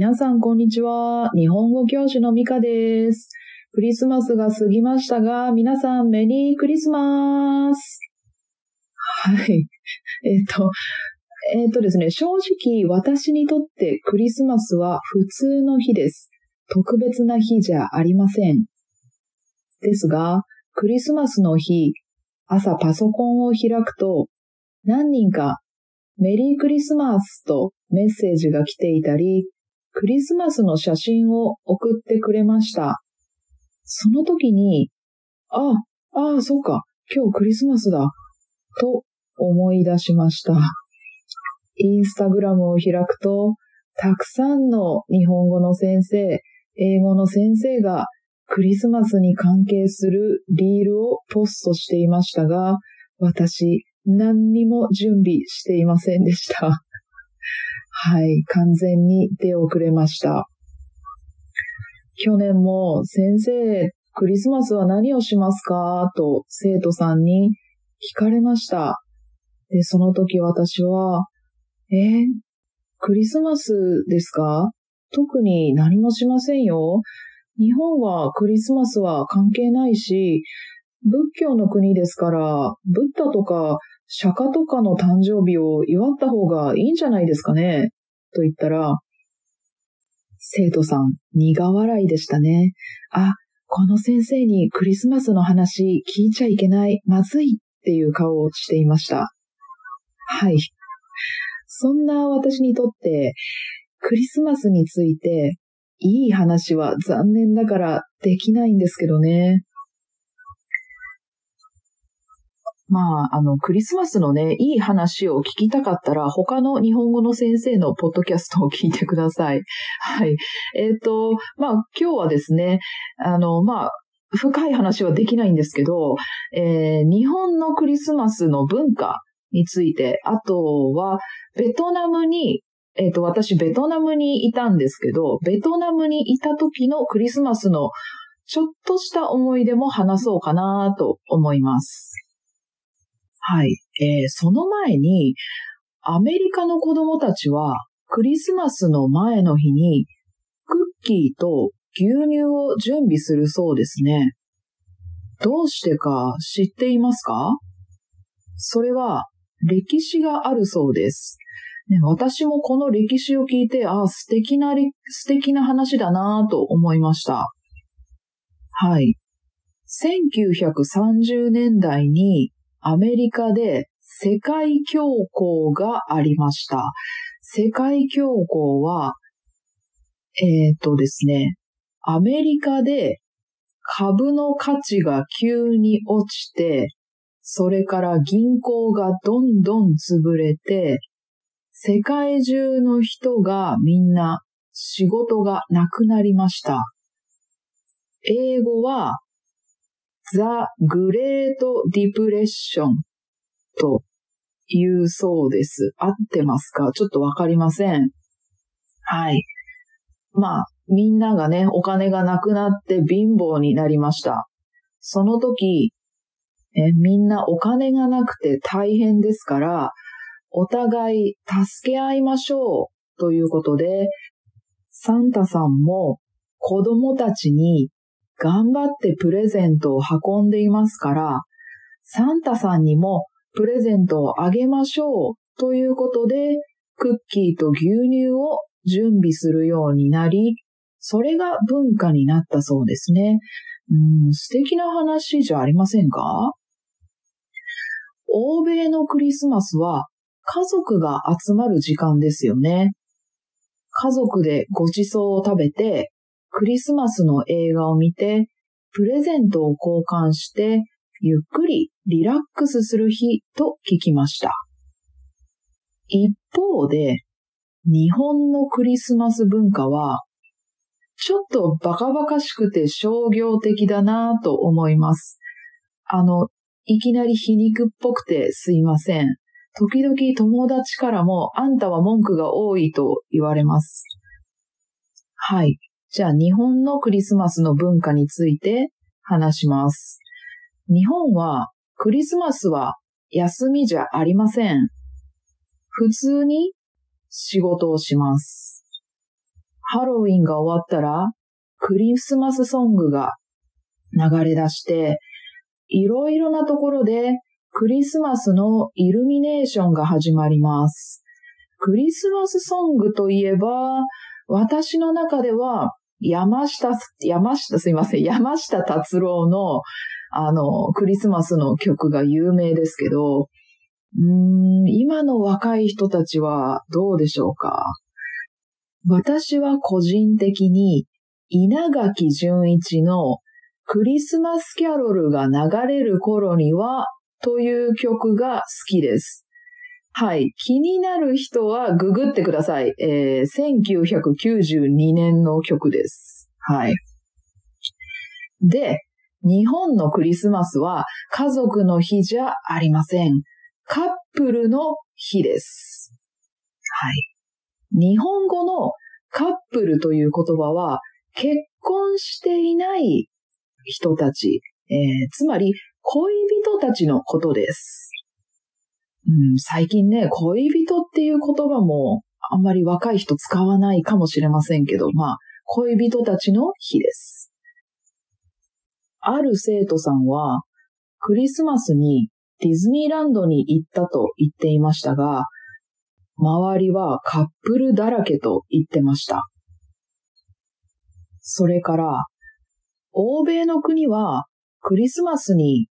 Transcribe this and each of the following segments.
皆さん、こんにちは。日本語教師のミカです。クリスマスが過ぎましたが、皆さん、メリークリスマスはい。えっ、と、えっ、とですね、正直、私にとってクリスマスは普通の日です。特別な日じゃありません。ですが、クリスマスの日、朝パソコンを開くと、何人かメリークリスマスとメッセージが来ていたり、クリスマスの写真を送ってくれました。その時に、あ、ああ、そうか、今日クリスマスだ、と思い出しました。インスタグラムを開くと、たくさんの日本語の先生、英語の先生がクリスマスに関係するリールをポストしていましたが、私、何にも準備していませんでした。はい、完全に出遅れました。去年も先生、クリスマスは何をしますか？と生徒さんに聞かれました。で、その時私は、えー、クリスマスですか？特に何もしませんよ。日本はクリスマスは関係ないし、仏教の国ですから、ブッダとか釈迦とかの誕生日を祝った方がいいんじゃないですかね？と言ったら、生徒さん、苦笑いでしたね。あ、この先生にクリスマスの話聞いちゃいけない、まずいっていう顔をしていました。はい。そんな私にとって、クリスマスについて、いい話は残念だからできないんですけどね。まあ、あの、クリスマスのね、いい話を聞きたかったら、他の日本語の先生のポッドキャストを聞いてください。はい。えっ、ー、と、まあ、今日はですね、あの、まあ、深い話はできないんですけど、えー、日本のクリスマスの文化について、あとは、ベトナムに、えっ、ー、と、私、ベトナムにいたんですけど、ベトナムにいた時のクリスマスのちょっとした思い出も話そうかなと思います。はい。えー、その前に、アメリカの子供たちは、クリスマスの前の日に、クッキーと牛乳を準備するそうですね。どうしてか知っていますか？それは歴史があるそうです。ね、私もこの歴史を聞いて、あ素敵な、素敵な話だなぁと思いました。はい。1930年代にアメリカで世界恐慌がありました。世界恐慌は、えっ、とですね、アメリカで株の価値が急に落ちて、それから銀行がどんどん潰れて、世界中の人がみんな仕事がなくなりました。英語はザ・グレート・ディプレッションというそうです。合ってますか？ちょっとわかりません。はい。まあ、みんながね、お金がなくなって貧乏になりました。その時、えみんなお金がなくて大変ですから、お互い助け合いましょうということで、サンタさんも子供たちに頑張ってプレゼントを運んでいますから、サンタさんにもプレゼントをあげましょうということで、クッキーと牛乳を準備するようになり、それが文化になったそうですね。うん、素敵な話じゃありませんか？欧米のクリスマスは家族が集まる時間ですよね。家族でご馳走を食べて、クリスマスの映画を見て、プレゼントを交換して、ゆっくりリラックスする日と聞きました。一方で、日本のクリスマス文化は、ちょっとバカバカしくて商業的だなぁと思います。あの、いきなり皮肉っぽくてすいません。時々友達からもあんたは文句が多いと言われます。はい。じゃあ日本のクリスマスの文化について話します。日本はクリスマスは休みじゃありません。普通に仕事をします。ハロウィンが終わったら、クリスマスソングが流れ出して、いろいろなところでクリスマスのイルミネーションが始まります。クリスマスソングといえば、私の中では山下、山下、すいません、山下達郎の、あの、クリスマスの曲が有名ですけど、うん、今の若い人たちはどうでしょうか？私は個人的に稲垣淳一のクリスマスキャロルが流れる頃にはという曲が好きです。はい。気になる人はググってください。えー、1992年の曲です。はい。で、日本のクリスマスは家族の日じゃありません。カップルの日です。はい。日本語のカップルという言葉は結婚していない人たち、えー、つまり恋人たちのことです。うん、最近ね、恋人っていう言葉もあんまり若い人使わないかもしれませんけど、まあ、恋人たちの日です。ある生徒さんは、クリスマスにディズニーランドに行ったと言っていましたが、周りはカップルだらけと言ってました。それから、欧米の国はクリスマスに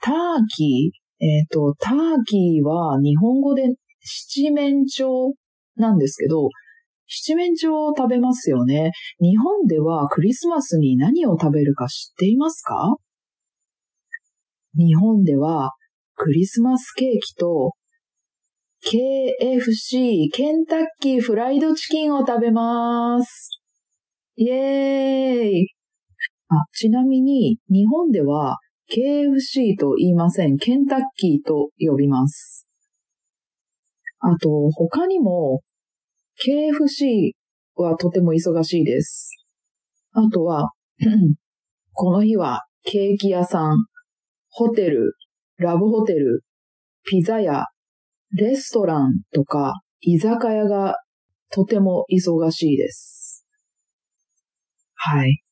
ターキー、えっ、ー、と、ターキーは日本語で七面鳥なんですけど、七面鳥を食べますよね。日本ではクリスマスに何を食べるか知っていますか？日本ではクリスマスケーキと KFC、ケンタッキーフライドチキンを食べます。イェーイあちなみに日本では KFC と言いません。ケンタッキーと呼びます。あと、他にも、KFC はとても忙しいです。あとは、この日はケーキ屋さん、ホテル、ラブホテル、ピザ屋、レストランとか居酒屋がとても忙しいです。はい。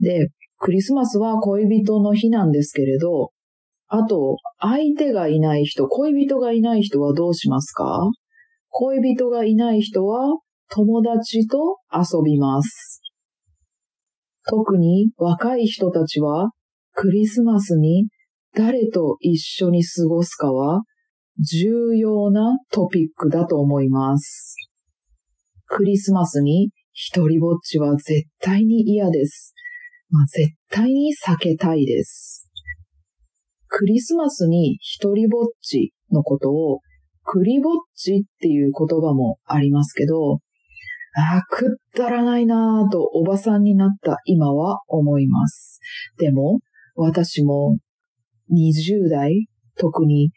で、クリスマスは恋人の日なんですけれど、あと、相手がいない人、恋人がいない人はどうしますか？恋人がいない人は友達と遊びます。特に若い人たちはクリスマスに誰と一緒に過ごすかは重要なトピックだと思います。クリスマスに一人ぼっちは絶対に嫌です。まあ、絶対に避けたいです。クリスマスに一人ぼっちのことを、クリぼっちっていう言葉もありますけど、ああ、くったらないなぁとおばさんになった今は思います。でも、私も20代、特に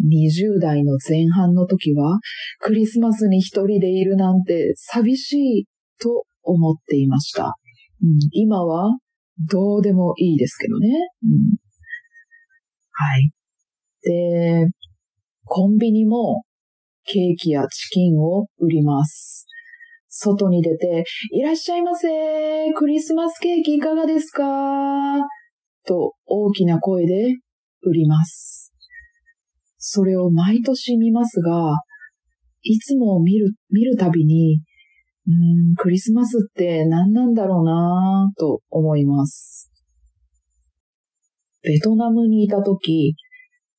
20代の前半の時は、クリスマスに一人でいるなんて寂しいと思っていました。うん、今はどうでもいいですけどね。うん、はい。で、コンビニもケーキやチキンを売ります。外に出て、いらっしゃいませクリスマスケーキいかがですか？と大きな声で売ります。それを毎年見ますが、いつも見る、見るたびに、うん、クリスマスって何なんだろうなぁと思います。ベトナムにいた時、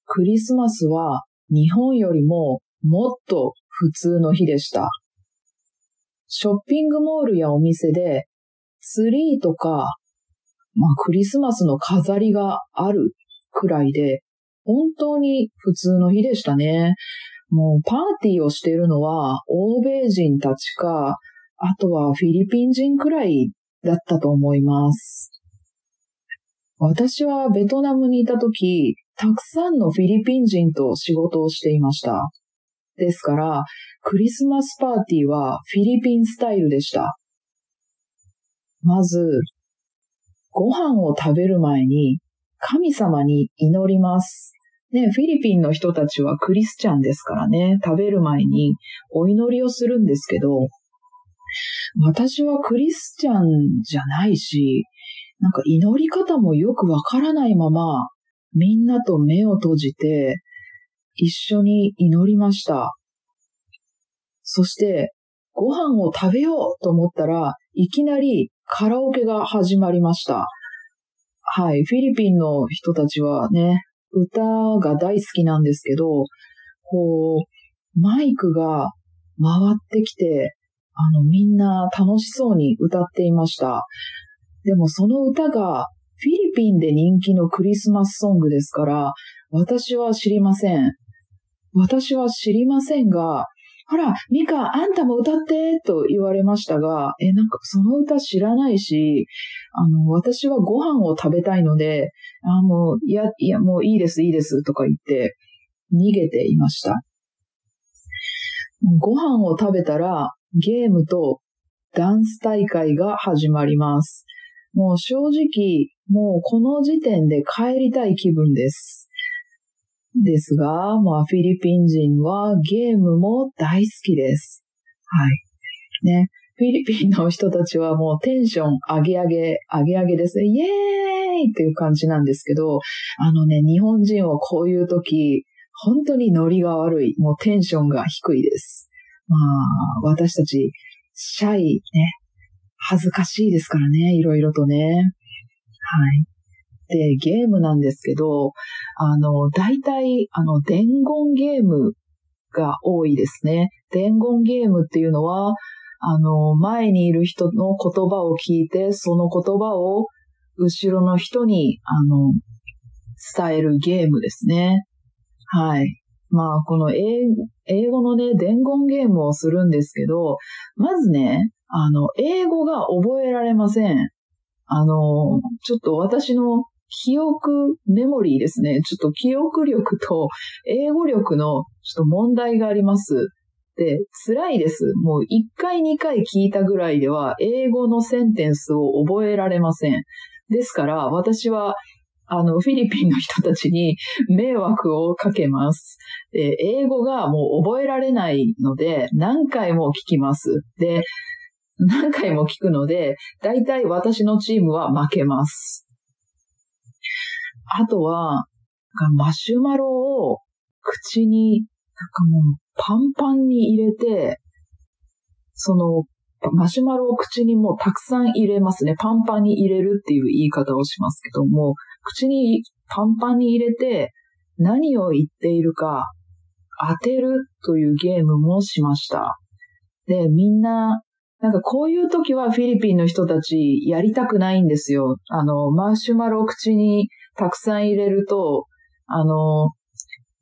クリスマスは日本よりももっと普通の日でした。ショッピングモールやお店でツリーとか、まあクリスマスの飾りがあるくらいで、本当に普通の日でしたね。もうパーティーをしているのは欧米人たちか、あとはフィリピン人くらいだったと思います。私はベトナムにいた時、たくさんのフィリピン人と仕事をしていました。ですから、クリスマスパーティーはフィリピンスタイルでした。まず、ご飯を食べる前に神様に祈ります。ね、フィリピンの人たちはクリスチャンですからね、食べる前にお祈りをするんですけど、私はクリスチャンじゃないし、なんか祈り方もよくわからないまま、みんなと目を閉じて、一緒に祈りました。そして、ご飯を食べようと思ったらいきなりカラオケが始まりました。はい。フィリピンの人たちはね、歌が大好きなんですけど、こう、マイクが回ってきて、あの、みんな楽しそうに歌っていました。でもその歌がフィリピンで人気のクリスマスソングですから、私は知りません。私は知りませんが、ほら、ミカ、あんたも歌ってと言われましたが、え、なんかその歌知らないし、あの、私はご飯を食べたいので、あもう、いや、いや、もういいです、いいですとか言って逃げていました。ご飯を食べたらゲームとダンス大会が始まります。もう正直、もうこの時点で帰りたい気分です。ですが、まあ、フィリピン人はゲームも大好きです。はい。ね。フィリピンの人たちはもうテンション上げ上げ、上げ上げですね。イエーイっていう感じなんですけど、あのね、日本人はこういう時、本当にノリが悪い。もうテンションが低いです。まあ、私たち、シャイね、恥ずかしいですからね、いろいろとね。はい。で、ゲームなんですけど、あの、大体、あの、伝言ゲームが多いですね。伝言ゲームっていうのは、あの、前にいる人の言葉を聞いて、その言葉を後ろの人に、あの、伝えるゲームですね。はい。まあ、この英語のね、伝言ゲームをするんですけど、まずね、あの、英語が覚えられません。あの、ちょっと私の記憶、メモリーですね。ちょっと記憶力と英語力のちょっと問題があります。で、辛いです。もう1回2回聞いたぐらいでは英語のセンテンスを覚えられません。ですから私はあの、フィリピンの人たちに 迷惑をかけます。で英語がもう覚えられないので何回も聞きます。で、何回も聞くので、だいたい私のチームは負けます。あとは、マシュマロを口に、なんかもうパンパンに入れて、そのマシュマロを口にもうたくさん入れますね。パンパンに入れるっていう言い方をしますけども、口にパンパンに入れて何を言っているか当てるというゲームもしました。で、みんななんかこういう時はフィリピンの人たちやりたくないんですよ。あの、マシュマロを口にたくさん入れると、あの、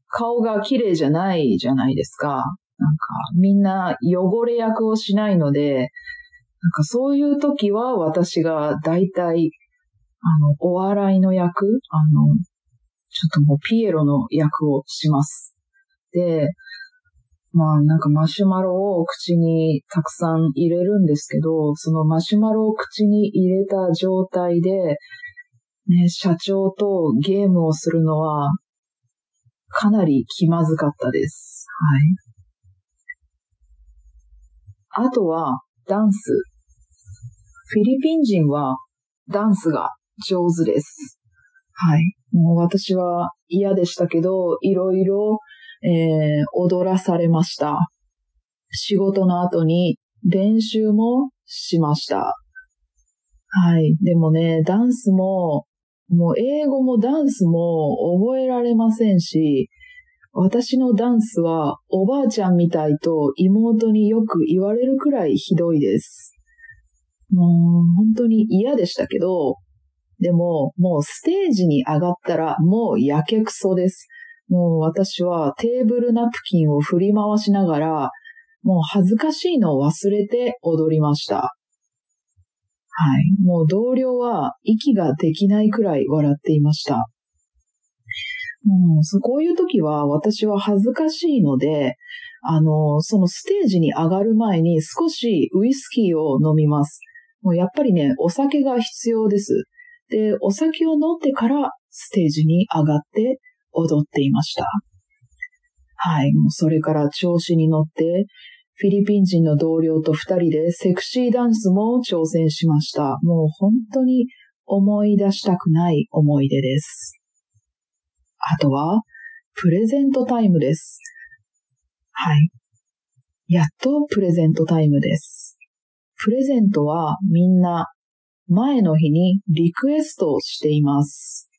顔が綺麗じゃないじゃないですか。なんかみんな汚れ役をしないので、なんかそういう時は私が大体、あの、お笑いの役、あの、ちょっともうピエロの役をします。で、まあなんかマシュマロを口にたくさん入れるんですけど、そのマシュマロを口に入れた状態で、ね、社長とゲームをするのはかなり気まずかったです。はい。あとはダンス。フィリピン人はダンスが上手です。はい。もう私は嫌でしたけど、いろいろえー、踊らされました。仕事の後に練習もしました。はい。でもね、ダンスも、もう英語もダンスも覚えられませんし、私のダンスはおばあちゃんみたいと妹によく言われるくらいひどいです。もう本当に嫌でしたけど、でももうステージに上がったらもうやけくそです。もう私はテーブルナプキンを振り回しながら、もう恥ずかしいのを忘れて踊りました。はい。もう同僚は息ができないくらい笑っていました。うん、こういう時は私は恥ずかしいので、あの、そのステージに上がる前に少しウイスキーを飲みます。もうやっぱりね、お酒が必要です。で、お酒を飲んでからステージに上がって踊っていました。はい。もうそれから調子に乗って、フィリピン人の同僚と二人でセクシーダンスも挑戦しました。もう本当に思い出したくない思い出です。あとは、プレゼントタイムです。はい。やっとプレゼントタイムです。プレゼントはみんな前の日にリクエストをしています。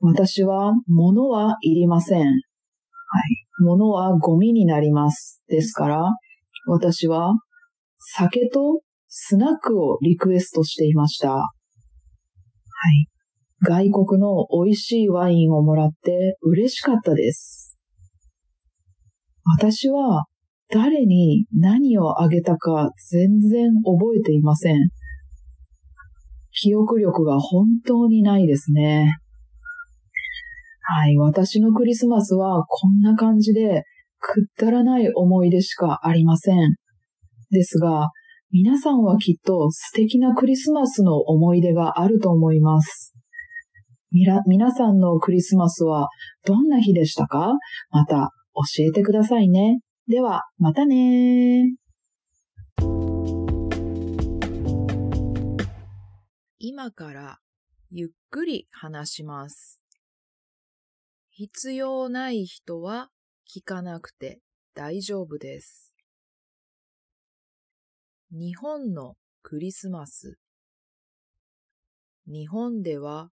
私は物はいりません。はい。物はゴミになります。ですから、私は酒とスナックをリクエストしていました。はい。外国の美味しいワインをもらって嬉しかったです。私は誰に何をあげたか全然覚えていません。記憶力が本当にないですね。はい、私のクリスマスはこんな感じでくったらない思い出しかありません。ですが、皆さんはきっと素敵なクリスマスの思い出があると思います。みら、皆さんのクリスマスはどんな日でしたか？また教えてくださいね。では、またね今からゆっくり話します。必要ない人は聞かなくて大丈夫です。日本のクリスマス日本では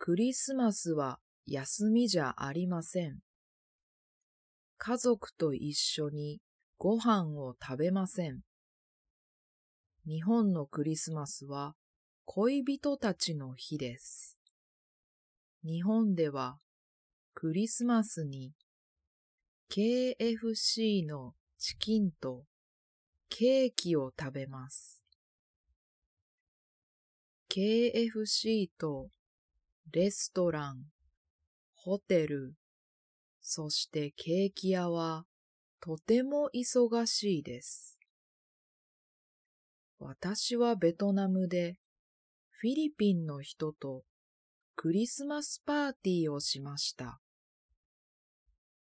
クリスマスは休みじゃありません。家族と一緒にご飯を食べません。日本のクリスマスは恋人たちの日です。日本ではクリスマスに KFC のチキンとケーキを食べます。KFC とレストラン、ホテル、そしてケーキ屋はとても忙しいです。私はベトナムでフィリピンの人とクリスマスパーティーをしました。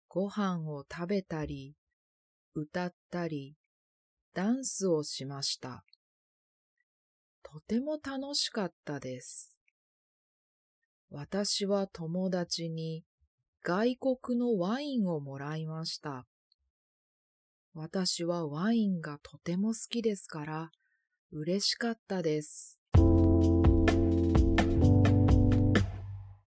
ご飯を食べたり、歌ったり、ダンスをしました。とても楽しかったです。私は友達に外国のワインをもらいました。私はワインがとても好きですから嬉しかったです。